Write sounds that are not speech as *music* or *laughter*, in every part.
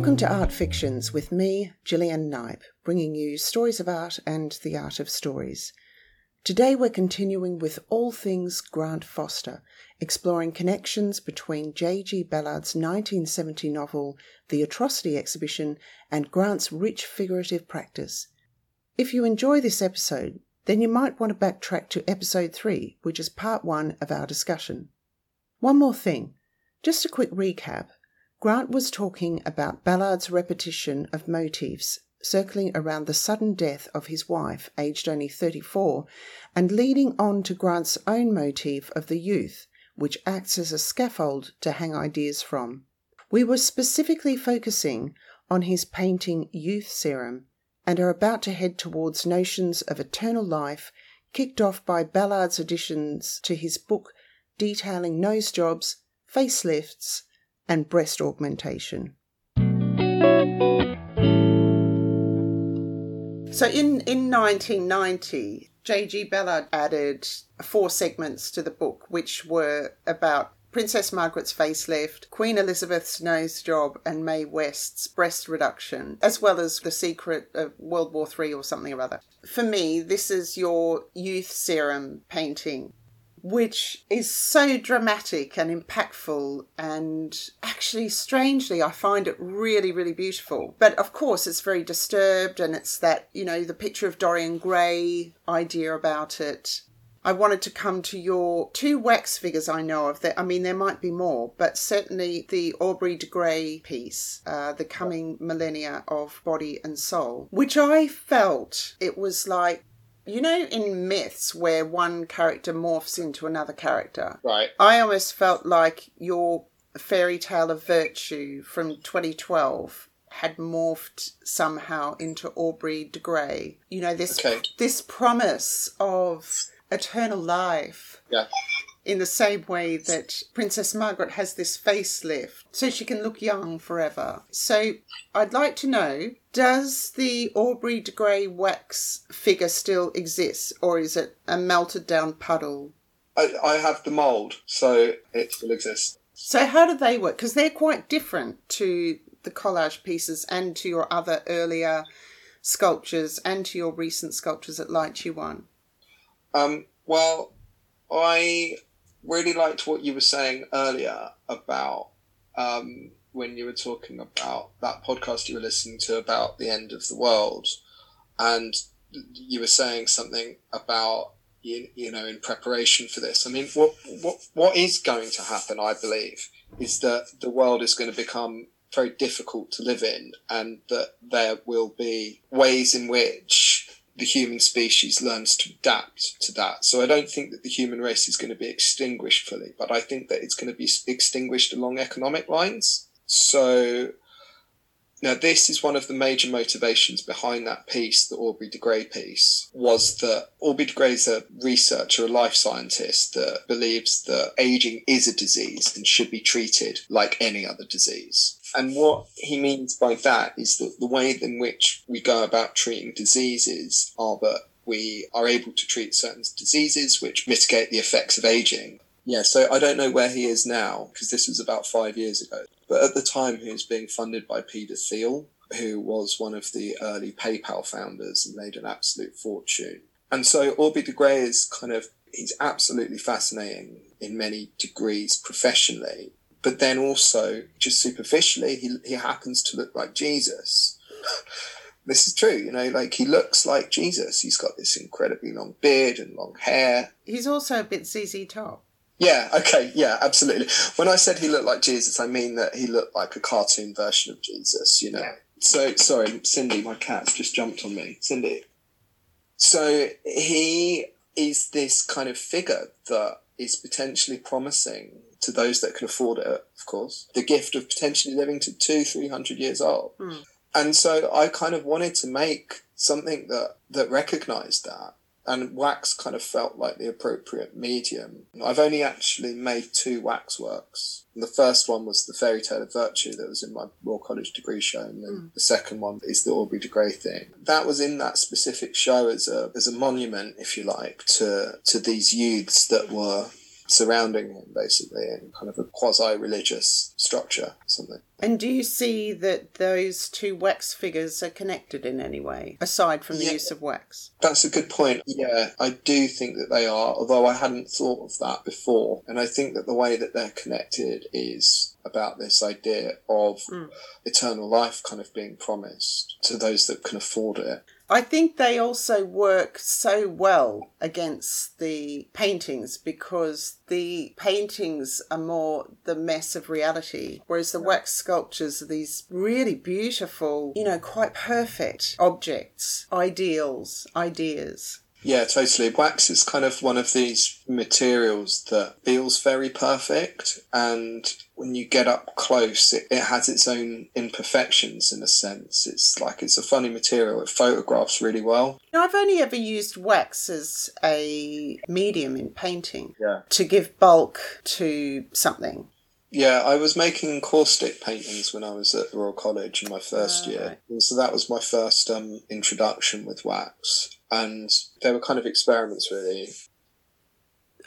Welcome to Art Fictions with me, Gillian Knipe, bringing you stories of art and the art of stories. Today we're continuing with all things Grant Foster, exploring connections between J.G. Ballard's 1970 novel The Atrocity Exhibition and Grant's rich figurative practice. If you enjoy this episode, then you might want to backtrack to episode 3, which is part 1 of our discussion. One more thing, just a quick recap. Grant was talking about Ballard's repetition of motifs circling around the sudden death of his wife, aged only 34, and leading on to Grant's own motif of the youth, which acts as a scaffold to hang ideas from. We were specifically focusing on his painting Youth Serum and are about to head towards notions of eternal life kicked off by Ballard's additions to his book detailing nose jobs, facelifts, and breast augmentation. So in, in 1990, J.G. Ballard added four segments to the book, which were about Princess Margaret's facelift, Queen Elizabeth's nose job, and Mae West's breast reduction, as well as the secret of World War III or something or other. For me, this is your youth serum painting which is so dramatic and impactful and actually strangely i find it really really beautiful but of course it's very disturbed and it's that you know the picture of dorian gray idea about it I wanted to come to your two wax figures I know of. That I mean, there might be more, but certainly the Aubrey de Grey piece, uh, The Coming Millennia of Body and Soul, which I felt it was like you know in myths where one character morphs into another character Right. i almost felt like your fairy tale of virtue from 2012 had morphed somehow into aubrey de grey you know this Okay. this promise of eternal life Yeah. In the same way that Princess Margaret has this facelift so she can look young forever. So I'd like to know does the Aubrey de Grey wax figure still exist or is it a melted down puddle? I, I have the mould, so it still exists. So how do they work? Because they're quite different to the collage pieces and to your other earlier sculptures and to your recent sculptures at Lychee One. Um, well, I really liked what you were saying earlier about um, when you were talking about that podcast you were listening to about the end of the world, and you were saying something about you, you know in preparation for this. I mean, what what what is going to happen? I believe is that the world is going to become very difficult to live in, and that there will be ways in which the human species learns to adapt to that. So I don't think that the human race is going to be extinguished fully, but I think that it's going to be extinguished along economic lines. So now this is one of the major motivations behind that piece, the Aubrey de Grey piece, was that Aubrey de Grey is a researcher, a life scientist that believes that aging is a disease and should be treated like any other disease. And what he means by that is that the way in which we go about treating diseases are that we are able to treat certain diseases which mitigate the effects of aging. Yeah, so I don't know where he is now because this was about five years ago. But at the time, he was being funded by Peter Thiel, who was one of the early PayPal founders and made an absolute fortune. And so Aubrey de Grey is kind of, he's absolutely fascinating in many degrees professionally but then also just superficially he, he happens to look like jesus. *laughs* This is true you know like he looks like jesus. He's got this incredibly long beard and long hair. He's also a bit ZZ Top. yeah okay yeah absolutely. When i said he looked like jesus i mean that he looked like a cartoon version of jesus you know. Yeah. so sorry cindy my cat's just jumped on me. Cindy. So he is this kind of figure that is potentially promising to those that can afford it, of course, the gift of potentially living to two, three hundred years old. Hmm. And so I kind of wanted to make something that that recognized that. And wax kind of felt like the appropriate medium. I've only actually made two wax works. The first one was the Fairy Tale of Virtue that was in my Royal College degree show, and then the second one is the Aubrey de Grey thing. That was in that specific show as a as a monument, if you like, to to these youths that were surrounding him, basically, in kind of a quasi religious structure, something. And do you see that those two wax figures are connected in any way, aside from the Yeah. use of wax? That's a good point. Yeah, I do think that they are, although I hadn't thought of that before. And I think that the way that they're connected is about this idea of Mm. eternal life kind of being promised to those that can afford it. I think they also work so well against the paintings because the paintings are more the mess of reality, whereas the wax sculptures are these really beautiful, you know, quite perfect objects, ideals, ideas. Yeah, totally. Wax is kind of one of these materials that feels very perfect, and when you get up close, it, it has its own imperfections in a sense. It's like it's a funny material, it photographs really well. Now, I've only ever used wax as a medium in painting Yeah. to give bulk to something. Yeah, I was making caustic paintings when I was at the Royal College in my first Ah, year. right. And so that was my first um, introduction with wax. And they were kind of experiments, really.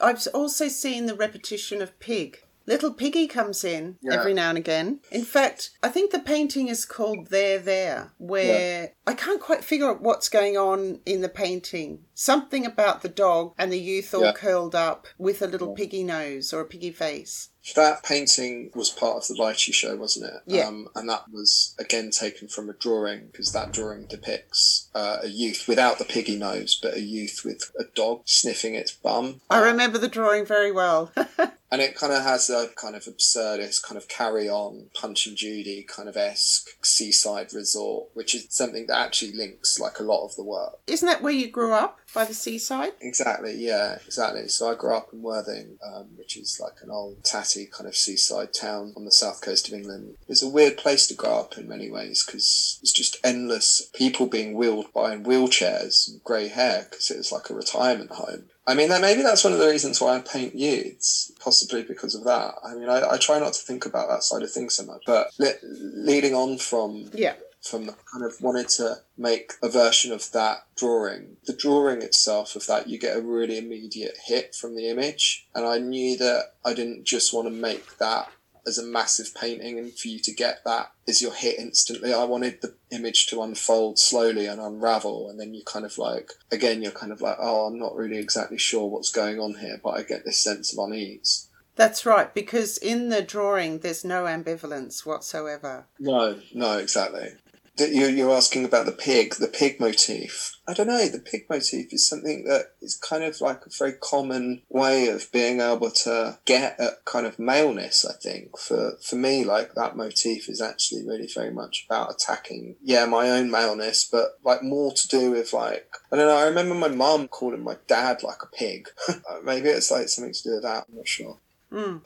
I've also seen the repetition of pig. Little piggy comes in Yeah. every now and again. In fact, I think the painting is called There There, where I can't quite figure out what's going on in the painting. Something about the dog and the youth all Yeah. curled up with a little piggy nose or a piggy face. That painting was part of the Lychee show, wasn't it? Yeah. Um, and that was again taken from a drawing because that drawing depicts uh, a youth without the piggy nose, but a youth with a dog sniffing its bum. I remember the drawing very well. *laughs* And it kind of has a kind of absurdist, kind of carry on, Punch and Judy kind of esque seaside resort, which is something that actually links like a lot of the work. Isn't that where you grew up? By the seaside? Exactly, yeah, exactly. So I grew up in Worthing, um, which is like an old tatty kind of seaside town on the south coast of England. It's a weird place to grow up in many ways because it's just endless people being wheeled by in wheelchairs and grey hair because it's like a retirement home. I mean, that maybe that's one of the reasons why I paint youths, possibly because of that. I mean, I, I try not to think about that side of things so much, but le- leading on from Yeah. from the kind of wanted to make a version of that drawing. The drawing itself of that, you get a really immediate hit from the image. And I knew that I didn't just want to make that as a massive painting and for you to get that as your hit instantly. I wanted the image to unfold slowly and unravel. And then you kind of like, again, you're kind of like, oh, I'm not really exactly sure what's going on here, but I get this sense of unease. That's right, because in the drawing there's no ambivalence whatsoever. No, no, exactly. That you you're asking about the pig, the pig motif. I don't know. The pig motif is something that is kind of like a very common way of being able to get at kind of maleness. I think for for me, like that motif is actually really very much about attacking, yeah, my own maleness, but like more to do with like I don't know. I remember my mum calling my dad like a pig. *laughs* Maybe it's like something to do with that. I'm not sure. Mm.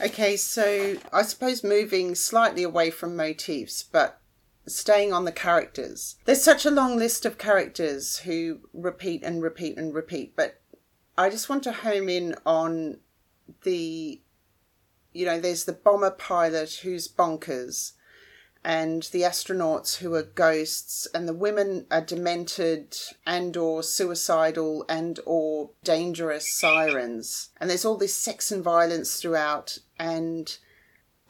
Okay, so I suppose moving slightly away from motifs, but staying on the characters. There's such a long list of characters who repeat and repeat and repeat, but I just want to home in on the, you know, there's the bomber pilot who's bonkers, and the astronauts who are ghosts, and the women are demented and or suicidal and or dangerous sirens. And there's all this sex and violence throughout. And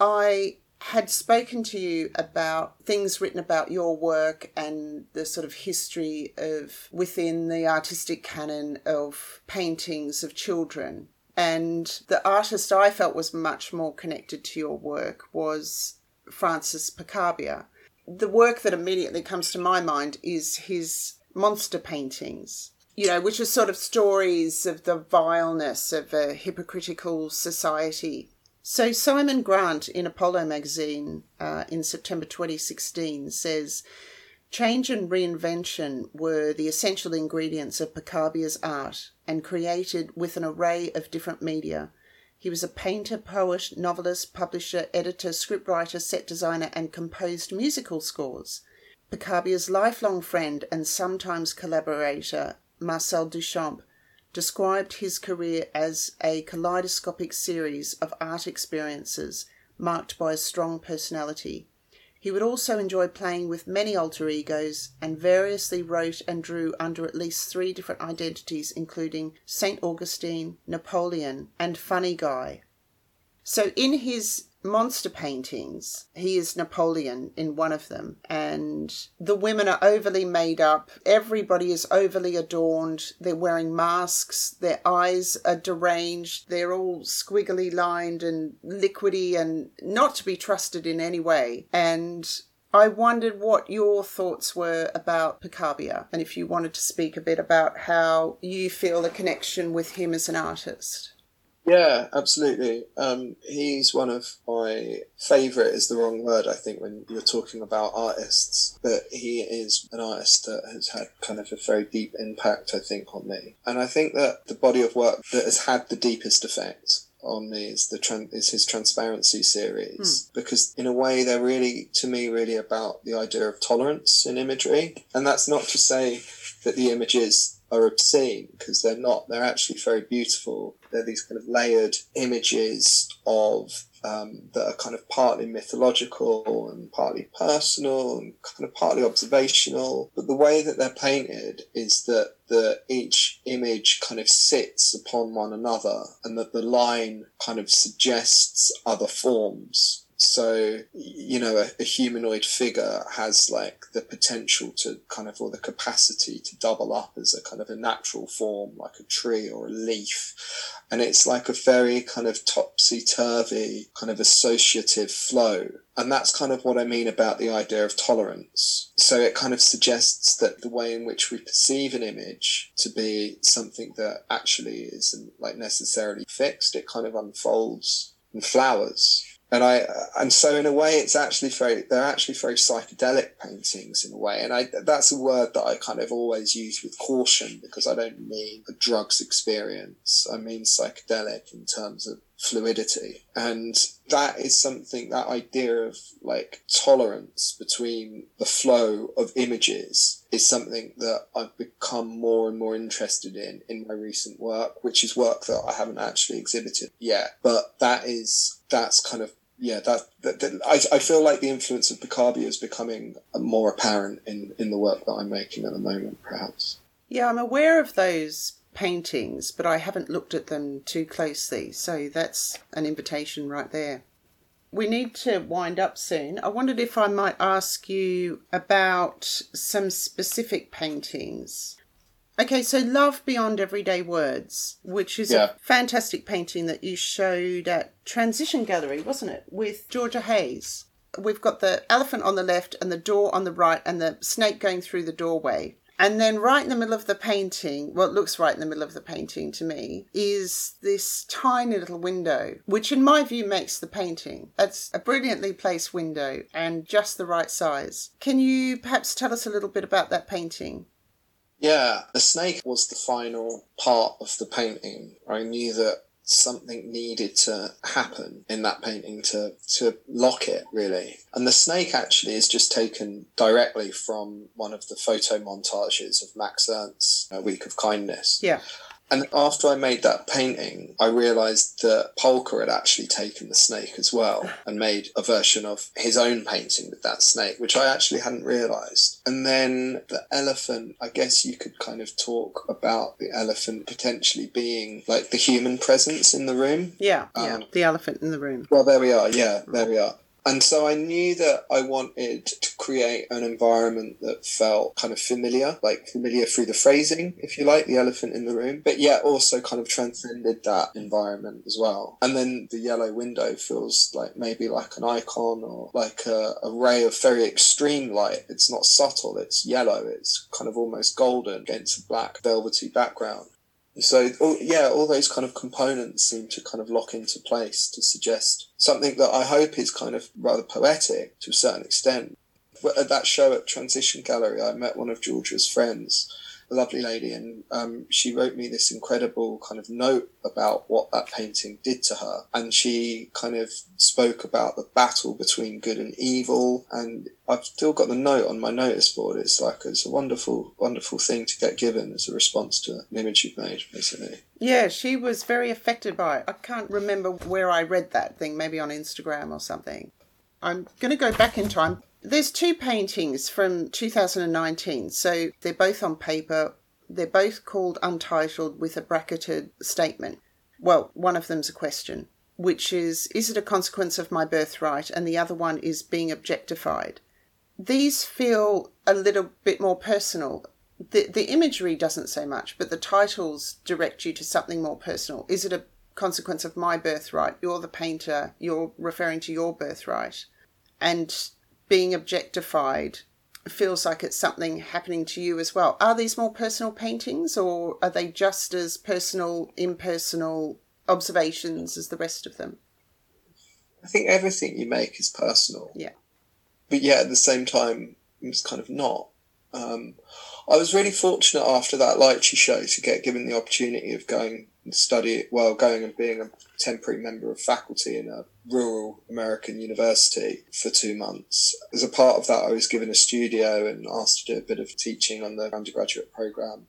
I had spoken to you about things written about your work and the sort of history of within the artistic canon of paintings of children. And the artist I felt was much more connected to your work was Francis Picabia. The work that immediately comes to my mind is his monster paintings, you know, which are sort of stories of the vileness of a hypocritical society. So Simon Grant in Apollo magazine uh, in September 2016 says, Change and reinvention were the essential ingredients of Picabia's art and created with an array of different media. He was a painter, poet, novelist, publisher, editor, scriptwriter, set designer, and composed musical scores. Picabia's lifelong friend and sometimes collaborator, Marcel Duchamp, described his career as a kaleidoscopic series of art experiences marked by a strong personality. He would also enjoy playing with many alter egos and variously wrote and drew under at least three different identities, including St. Augustine, Napoleon, and Funny Guy. So in his monster paintings, he is Napoleon in one of them, and the women are overly made up. Everybody is overly adorned. They're wearing masks. Their eyes are deranged. They're all squiggly lined and liquidy and not to be trusted in any way. And I wondered what your thoughts were about Picabia and if you wanted to speak a bit about how you feel the connection with him as an artist. Yeah, absolutely. Um, he's one of my favourite is the wrong word, I think, when you're talking about artists. But he is an artist that has had kind of a very deep impact, I think, on me. And I think that the body of work that has had the deepest effect on me is the tran- is his transparency series hmm. because in a way they're really to me really about the idea of tolerance in imagery and that's not to say that the images are obscene because they're not. They're actually very beautiful. They're these kind of layered images of um, that are kind of partly mythological and partly personal and kind of partly observational. But the way that they're painted is that the each image kind of sits upon one another and that the line kind of suggests other forms so, you know, a, a, humanoid figure has like the potential to kind of, or the capacity to double up as a kind of a natural form, like a tree or a leaf. And it's like a very kind of topsy turvy, kind of associative flow. And that's kind of what I mean about the idea of tolerance. So it kind of suggests that the way in which we perceive an image to be something that actually isn't like necessarily fixed, it kind of unfolds and flowers and I and so in a way it's actually very they're actually very psychedelic paintings in a way. And I that's a word that I kind of always use with caution because I don't mean a drugs experience. I mean psychedelic in terms of fluidity. And that is something that idea of like tolerance between the flow of images is something that I've become more and more interested in in my recent work which is work that I haven't actually exhibited yet. But that is that's kind of yeah, that, that, that, I, I feel like the influence of Picabia is becoming more apparent in, in the work that I'm making at the moment, perhaps. Yeah, I'm aware of those paintings, but I haven't looked at them too closely, so that's an invitation right there. We need to wind up soon. I wondered if I might ask you about some specific paintings Okay, so Love Beyond Everyday Words, which is yeah. a fantastic painting that you showed at Transition Gallery, wasn't it? With Georgia Hayes. We've got the elephant on the left and the door on the right and the snake going through the doorway. And then right in the middle of the painting, well, it looks right in the middle of the painting to me, is this tiny little window, which in my view makes the painting. It's a brilliantly placed window and just the right size. Can you perhaps tell us a little bit about that painting? Yeah, the snake was the final part of the painting. I knew that something needed to happen in that painting to to lock it really. And the snake actually is just taken directly from one of the photo montages of max ernst's a week of kindness. Yeah and after I made that painting, I realised that Polke had actually taken the snake as well and made a version of his own painting with that snake, which I actually hadn't realised. And then the elephant, I guess you could kind of talk about the elephant potentially being like the human presence in the room. Yeah, um, yeah, the elephant in the room. Well, there we are. Yeah, there we are. And so I knew that I wanted to create an environment that felt kind of familiar, like familiar through the phrasing, if you like, the elephant in the room, but yet also kind of transcended that environment as well. And then the yellow window feels like maybe like an icon or like a, a ray of very extreme light. It's not subtle, it's yellow, it's kind of almost golden against a black velvety background. So all, yeah, all those kind of components seem to kind of lock into place to suggest something that I hope is kind of rather poetic to a certain extent. At that show at Transition Gallery, I met one of Georgia's friends a lovely lady, and um, she wrote me this incredible kind of note about what that painting did to her. And she kind of spoke about the battle between good and evil. And I've still got the note on my notice board. It's like it's a wonderful, wonderful thing to get given as a response to an image you've made, basically. Yeah, she was very affected by it. I can't remember where I read that thing, maybe on Instagram or something. I'm going to go back in time There's two paintings from 2019, so they're both on paper. They're both called Untitled with a bracketed statement. Well, one of them's a question, which is Is it a consequence of my birthright? And the other one is being objectified. These feel a little bit more personal. The, the imagery doesn't say much, but the titles direct you to something more personal. Is it a consequence of my birthright? You're the painter, you're referring to your birthright. And being objectified feels like it's something happening to you as well. Are these more personal paintings or are they just as personal, impersonal observations as the rest of them? I think everything you make is personal. Yeah. But yet at the same time, it's kind of not. Um, I was really fortunate after that Lychee show to get given the opportunity of going study, well, going and being a temporary member of faculty in a rural American university for two months. As a part of that, I was given a studio and asked to do a bit of teaching on the undergraduate program.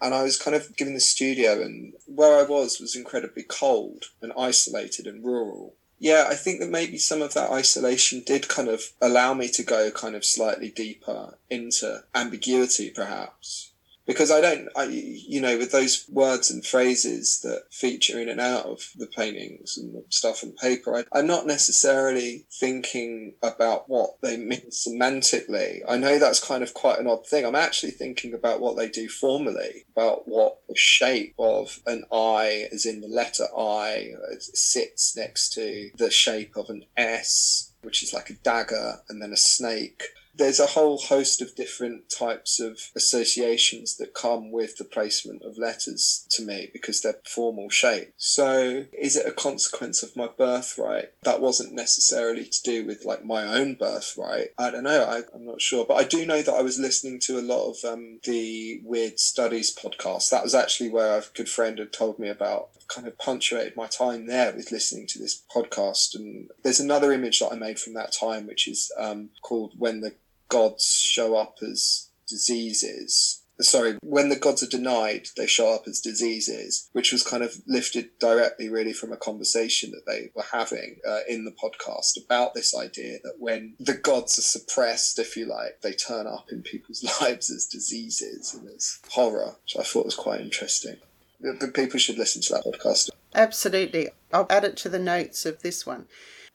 And I was kind of given the studio, and where I was was incredibly cold and isolated and rural. Yeah, I think that maybe some of that isolation did kind of allow me to go kind of slightly deeper into ambiguity, perhaps because I don't, I, you know, with those words and phrases that feature in and out of the paintings and the stuff on paper, I, am not necessarily thinking about what they mean semantically. I know that's kind of quite an odd thing. I'm actually thinking about what they do formally, about what the shape of an I, as in the letter I, sits next to the shape of an S, which is like a dagger, and then a snake there's a whole host of different types of associations that come with the placement of letters to me because they're formal shape. So, is it a consequence of my birthright? That wasn't necessarily to do with like my own birthright. I don't know. I, am not sure, but I do know that I was listening to a lot of um, the Weird Studies podcast. That was actually where a good friend had told me about kind of punctuated my time there with listening to this podcast. And there's another image that I made from that time, which is um, called When the gods show up as diseases. Sorry, when the gods are denied, they show up as diseases, which was kind of lifted directly, really, from a conversation that they were having uh, in the podcast about this idea that when the gods are suppressed, if you like, they turn up in people's *laughs* lives as diseases and as horror, which I thought was quite interesting. But people should listen to that podcast. Absolutely. I'll add it to the notes of this one.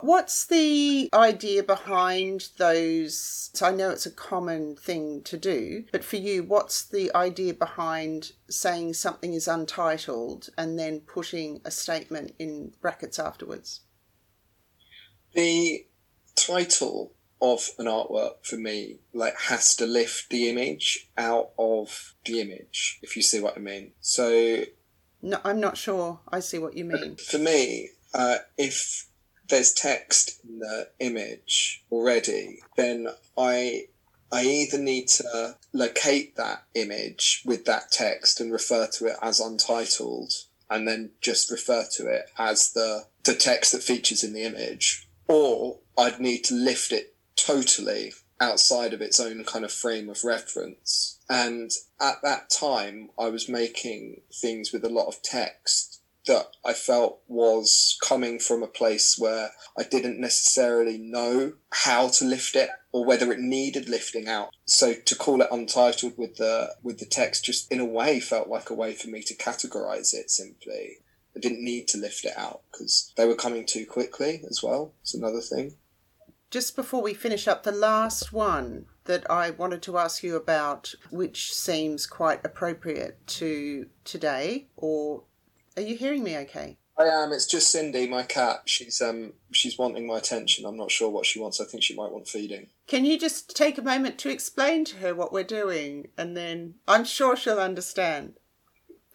What's the idea behind those? So I know it's a common thing to do, but for you, what's the idea behind saying something is untitled and then putting a statement in brackets afterwards? The title of an artwork for me like has to lift the image out of the image if you see what i mean so no i'm not sure i see what you mean for me uh, if there's text in the image already, then I I either need to locate that image with that text and refer to it as untitled and then just refer to it as the the text that features in the image or I'd need to lift it totally outside of its own kind of frame of reference. And at that time, I was making things with a lot of text that I felt was coming from a place where I didn't necessarily know how to lift it or whether it needed lifting out. So to call it untitled with the with the text just in a way felt like a way for me to categorize it simply. I didn't need to lift it out because they were coming too quickly as well. It's another thing. Just before we finish up, the last one that I wanted to ask you about, which seems quite appropriate to today or are you hearing me okay? I am. It's just Cindy, my cat. She's um she's wanting my attention. I'm not sure what she wants. I think she might want feeding. Can you just take a moment to explain to her what we're doing and then I'm sure she'll understand.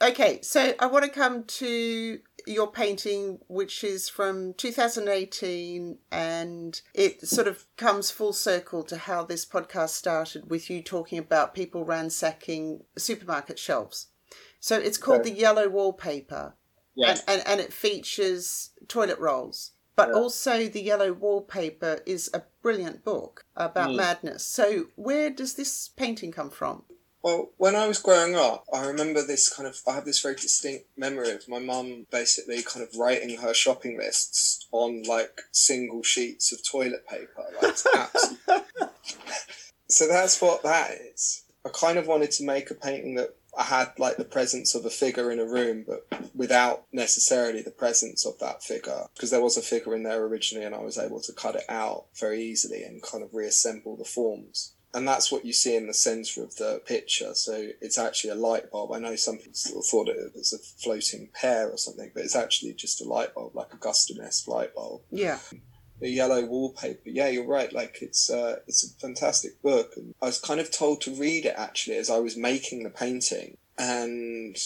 Okay, so I want to come to your painting, which is from 2018, and it sort of comes full circle to how this podcast started with you talking about people ransacking supermarket shelves. So it's called okay. the Yellow Wallpaper. Yeah. And, and, and it features toilet rolls. But yeah. also, The Yellow Wallpaper is a brilliant book about mm. madness. So, where does this painting come from? Well, when I was growing up, I remember this kind of, I have this very distinct memory of my mum basically kind of writing her shopping lists on like single sheets of toilet paper. Like, *laughs* So that's what that is. I kind of wanted to make a painting that I had like the presence of a figure in a room, but without necessarily the presence of that figure. Because there was a figure in there originally, and I was able to cut it out very easily and kind of reassemble the forms. And that's what you see in the center of the picture. So it's actually a light bulb. I know some people thought it was a floating pear or something, but it's actually just a light bulb, like a Guston-esque light bulb. Yeah the yellow wallpaper. Yeah, you're right. Like it's uh, it's a fantastic book, and I was kind of told to read it actually as I was making the painting, and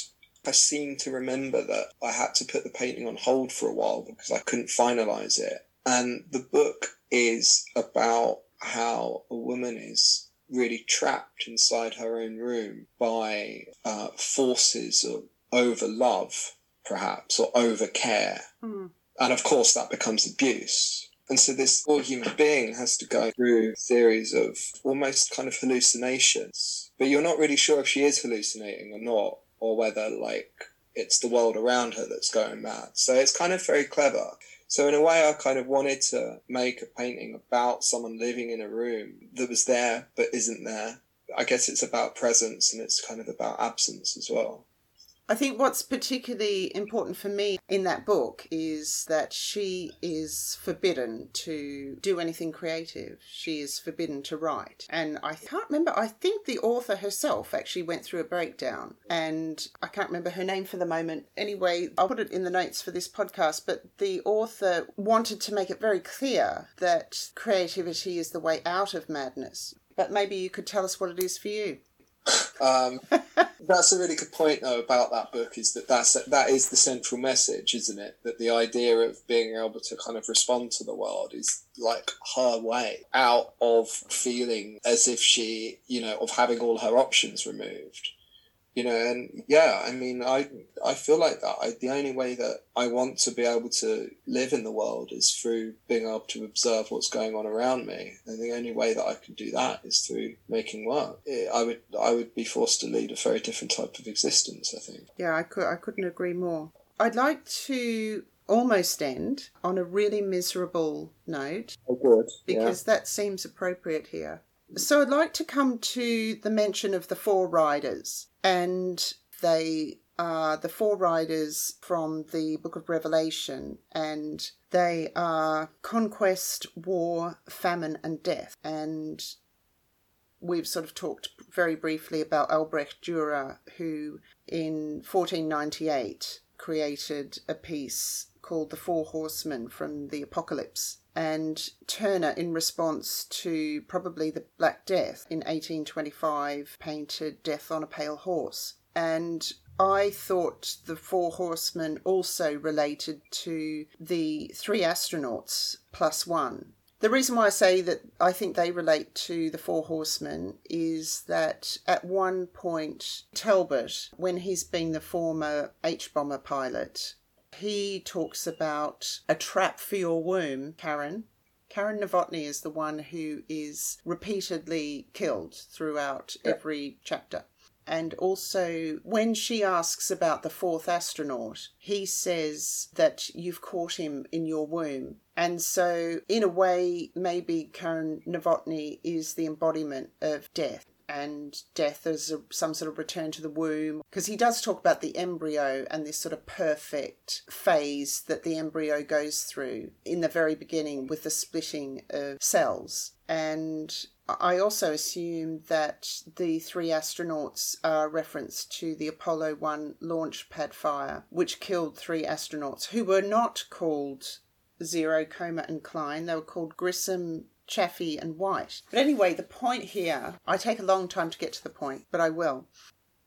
I seem to remember that I had to put the painting on hold for a while because I couldn't finalize it. And the book is about how a woman is really trapped inside her own room by uh, forces of over love, perhaps, or over care. Mm. And of course, that becomes abuse. And so this poor human being has to go through series of almost kind of hallucinations. But you're not really sure if she is hallucinating or not, or whether like it's the world around her that's going mad. So it's kind of very clever. So in a way, I kind of wanted to make a painting about someone living in a room that was there but isn't there. I guess it's about presence and it's kind of about absence as well. I think what's particularly important for me in that book is that she is forbidden to do anything creative. She is forbidden to write. And I can't remember, I think the author herself actually went through a breakdown. And I can't remember her name for the moment. Anyway, I'll put it in the notes for this podcast. But the author wanted to make it very clear that creativity is the way out of madness. But maybe you could tell us what it is for you. Um, *laughs* that's a really good point, though, about that book is that that's, that is the central message, isn't it? That the idea of being able to kind of respond to the world is like her way out of feeling as if she, you know, of having all her options removed you know and yeah i mean i i feel like that. I, the only way that i want to be able to live in the world is through being able to observe what's going on around me. And the only way that i can do that is through making work. I would i would be forced to lead a very different type of existence i think. Yeah i could i couldn't agree more. I'd like to almost end on a really miserable note. Oh good because yeah. that seems appropriate here. So I'd like to come to the mention of the four riders and they are the four riders from the book of Revelation, and they are conquest, war, famine, and death. And we've sort of talked very briefly about Albrecht Dürer, who in 1498 created a piece called The Four Horsemen from the Apocalypse. And Turner, in response to probably the Black Death in 1825, painted Death on a Pale Horse. And I thought the Four Horsemen also related to the three astronauts plus one. The reason why I say that I think they relate to the Four Horsemen is that at one point, Talbot, when he's been the former H bomber pilot, he talks about a trap for your womb, Karen. Karen Novotny is the one who is repeatedly killed throughout every chapter. And also, when she asks about the fourth astronaut, he says that you've caught him in your womb. And so, in a way, maybe Karen Novotny is the embodiment of death and death as a, some sort of return to the womb. Because he does talk about the embryo and this sort of perfect phase that the embryo goes through in the very beginning with the splitting of cells. And I also assume that the three astronauts are reference to the Apollo 1 launch pad fire, which killed three astronauts who were not called Xero, Coma, and Kline. They were called Grissom, Chaffee, and White. But anyway, the point here, I take a long time to get to the point, but I will,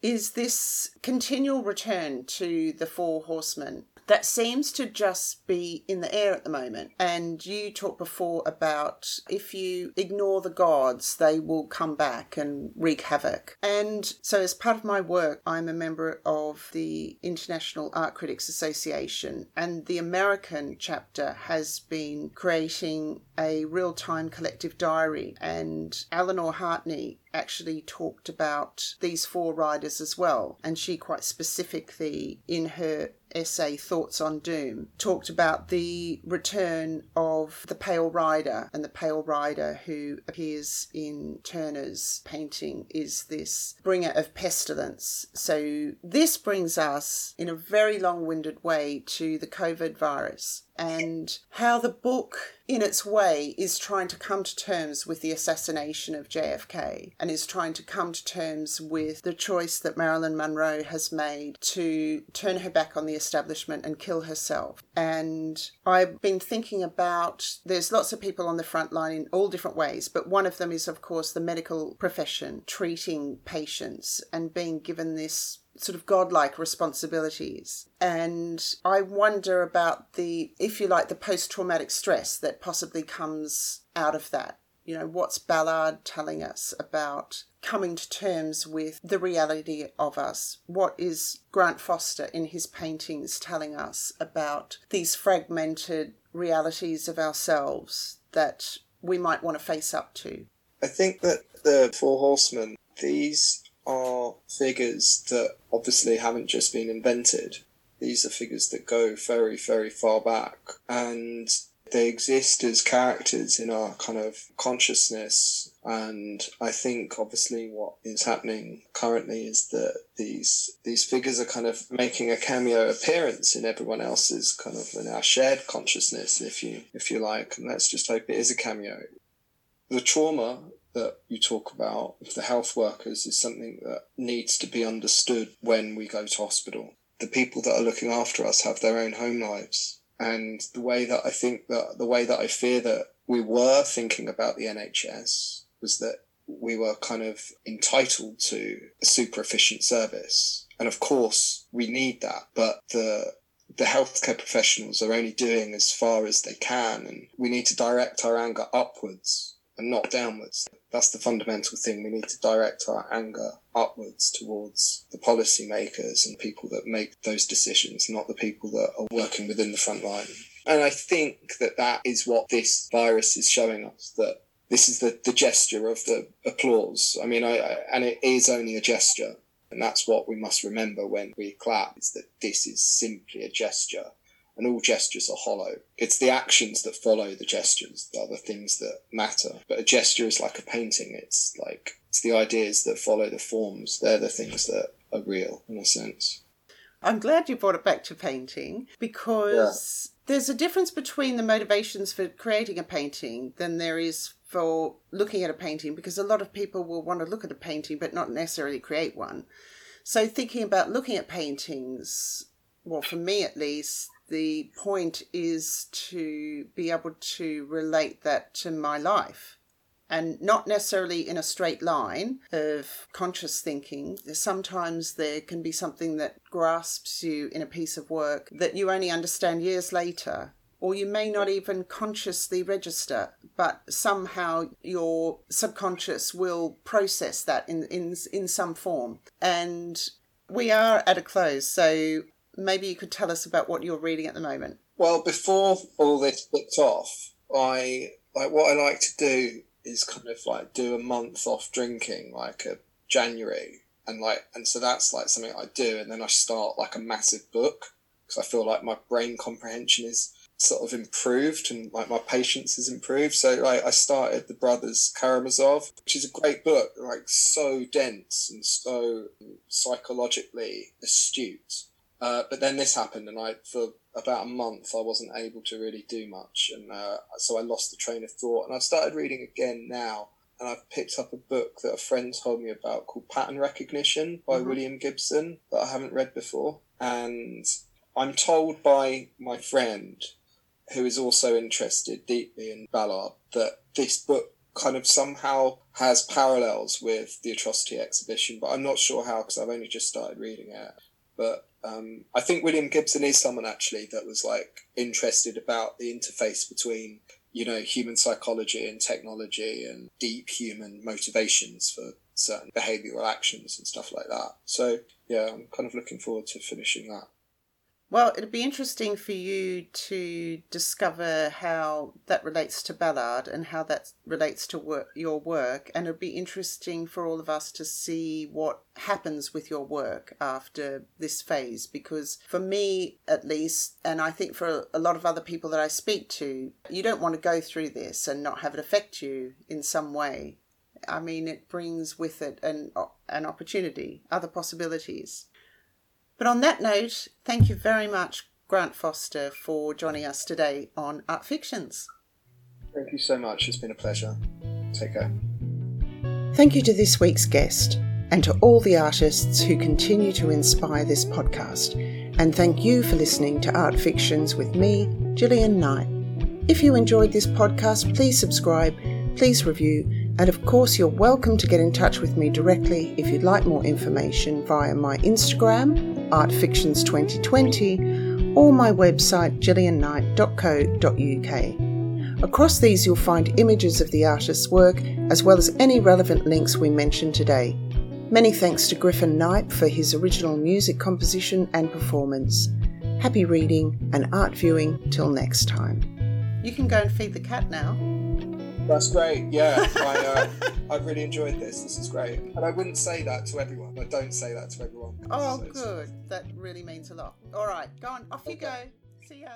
is this continual return to the Four Horsemen that seems to just be in the air at the moment. And you talked before about if you ignore the gods, they will come back and wreak havoc. And so, as part of my work, I'm a member of the International Art Critics Association, and the American chapter has been creating a real time collective diary. And Eleanor Heartney actually talked about these four riders as well. And she quite specifically, in her essay, Thoughts on Doom, talked about the return of the Pale Rider, and the Pale Rider who appears in Turner's painting is this bringer of pestilence. So this brings us in a very long winded way to the COVID virus and how the book, in its way, is trying to come to terms with the assassination of JFK and is trying to come to terms with the choice that Marilyn Monroe has made to turn her back on the establishment and kill herself. And I've been thinking about there's lots of people on the front line in all different ways, but one of them is, of course, the medical profession, treating patients and being given this sort of godlike responsibilities. And I wonder about the, if you like, the post traumatic stress that possibly comes out of that. You know, what's Ballard telling us about coming to terms with the reality of us? What is Grant Foster in his paintings telling us about these fragmented realities of ourselves that we might want to face up to? I think that the Four Horsemen, these are figures that obviously haven't just been invented. These are figures that go very, very far back. And they exist as characters in our kind of consciousness. And I think obviously what is happening currently is that these these figures are kind of making a cameo appearance in everyone else's kind of in our shared consciousness, if you if you like. And let's just hope it is a cameo. The trauma that you talk about with the health workers is something that needs to be understood when we go to hospital. The people that are looking after us have their own home lives. And the way that I think that the way that I fear that we were thinking about the NHS was that we were kind of entitled to a super efficient service. And of course, we need that. But the the healthcare professionals are only doing as far as they can, and we need to direct our anger upwards and not downwards. That's the fundamental thing. We need to direct our anger upwards towards the policymakers and people that make those decisions, not the people that are working within the front line. And I think that that is what this virus is showing us that this is the, the gesture of the applause. I mean, I, I, and it is only a gesture. And that's what we must remember when we clap is that this is simply a gesture and all gestures are hollow. It's the actions that follow the gestures that are the things that matter. But a gesture is like a painting. It's like, it's the ideas that follow the forms. They're the things that are real in a sense. I'm glad you brought it back to painting because yeah. there's a difference between the motivations for creating a painting than there is for looking at a painting because a lot of people will want to look at a painting but not necessarily create one. So, thinking about looking at paintings, well, for me at least, the point is to be able to relate that to my life and not necessarily in a straight line of conscious thinking. Sometimes there can be something that grasps you in a piece of work that you only understand years later. Or you may not even consciously register, but somehow your subconscious will process that in, in, in some form. And we are at a close, so maybe you could tell us about what you're reading at the moment. Well, before all this kicked off, I like what I like to do is kind of like do a month off drinking, like a January, and like and so that's like something I do, and then I start like a massive book because I feel like my brain comprehension is sort of improved and like my patience has improved. So like I started the Brothers Karamazov, which is a great book, like so dense and so psychologically astute uh, but then this happened, and I for about a month I wasn't able to really do much, and uh, so I lost the train of thought. And I've started reading again now, and I've picked up a book that a friend told me about called Pattern Recognition by mm-hmm. William Gibson that I haven't read before, and I'm told by my friend, who is also interested deeply in Ballard, that this book kind of somehow has parallels with the atrocity exhibition, but I'm not sure how because I've only just started reading it. But um, I think William Gibson is someone actually that was like interested about the interface between you know human psychology and technology and deep human motivations for certain behavioral actions and stuff like that. So yeah, I'm kind of looking forward to finishing that. Well, it'd be interesting for you to discover how that relates to Ballard and how that relates to work, your work. And it'd be interesting for all of us to see what happens with your work after this phase. Because for me, at least, and I think for a lot of other people that I speak to, you don't want to go through this and not have it affect you in some way. I mean, it brings with it an, an opportunity, other possibilities. But on that note, thank you very much, Grant Foster, for joining us today on Art Fictions. Thank you so much. It's been a pleasure. Take care. Thank you to this week's guest and to all the artists who continue to inspire this podcast. And thank you for listening to Art Fictions with me, Gillian Knipe. If you enjoyed this podcast, please subscribe, please review, and of course, you're welcome to get in touch with me directly if you'd like more information via my Instagram, artfictions2020, or my website gillianknipe.co.uk. Across these, you'll find images of the artist's work as well as any relevant links we mentioned today. Many thanks to Griffin Knipe for his original music composition and performance. Happy reading and art viewing till next time. You can go and feed the cat now. That's great. Yeah, I, *laughs* uh, I've really enjoyed this. This is great. And I wouldn't say that to everyone. I don't say that to everyone. Oh, so good. That really means a lot. All right, go on. Off okay. you go. See ya.